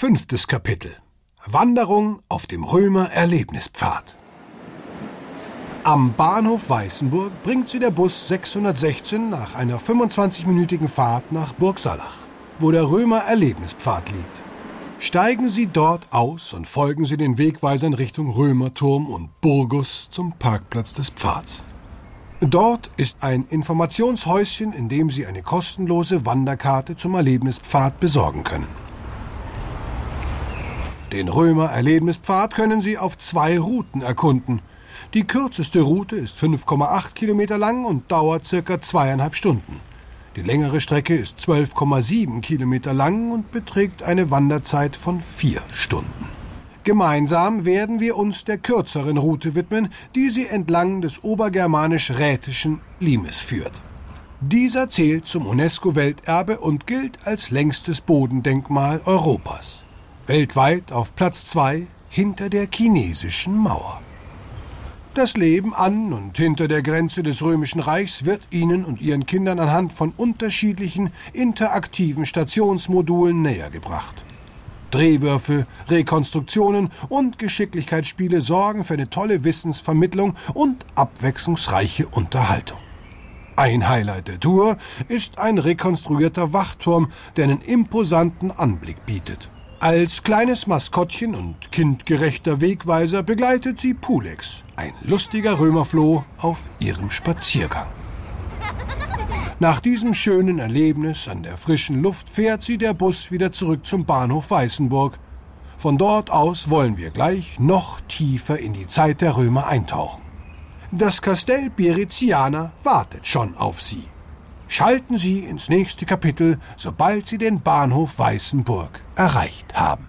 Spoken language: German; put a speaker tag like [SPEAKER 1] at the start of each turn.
[SPEAKER 1] Fünftes Kapitel Wanderung auf dem Römer Erlebnispfad. Am Bahnhof Weißenburg bringt sie der Bus 616 nach einer 25-minütigen Fahrt nach Burgsalach, wo der Römer Erlebnispfad liegt. Steigen Sie dort aus und folgen Sie den Wegweisern Richtung Römerturm und Burgus zum Parkplatz des Pfads. Dort ist ein Informationshäuschen, in dem Sie eine kostenlose Wanderkarte zum Erlebnispfad besorgen können. Den Römer Erlebnispfad können Sie auf zwei Routen erkunden. Die kürzeste Route ist 5,8 Kilometer lang und dauert circa zweieinhalb Stunden. Die längere Strecke ist 12,7 Kilometer lang und beträgt eine Wanderzeit von vier Stunden. Gemeinsam werden wir uns der kürzeren Route widmen, die sie entlang des obergermanisch-rätischen Limes führt. Dieser zählt zum UNESCO-Welterbe und gilt als längstes Bodendenkmal Europas. Weltweit auf Platz zwei hinter der chinesischen Mauer. Das Leben an und hinter der Grenze des Römischen Reichs wird Ihnen und Ihren Kindern anhand von unterschiedlichen interaktiven Stationsmodulen nähergebracht. Drehwürfel, Rekonstruktionen und Geschicklichkeitsspiele sorgen für eine tolle Wissensvermittlung und abwechslungsreiche Unterhaltung. Ein Highlight der Tour ist ein rekonstruierter Wachturm, der einen imposanten Anblick bietet. Als kleines Maskottchen und kindgerechter Wegweiser begleitet sie Pulex, ein lustiger Römerfloh, auf ihrem Spaziergang. Nach diesem schönen Erlebnis an der frischen Luft fährt sie der Bus wieder zurück zum Bahnhof Weißenburg. Von dort aus wollen wir gleich noch tiefer in die Zeit der Römer eintauchen. Das Kastell Beriziana wartet schon auf Sie. Schalten Sie ins nächste Kapitel, sobald Sie den Bahnhof Weißenburg erreicht haben.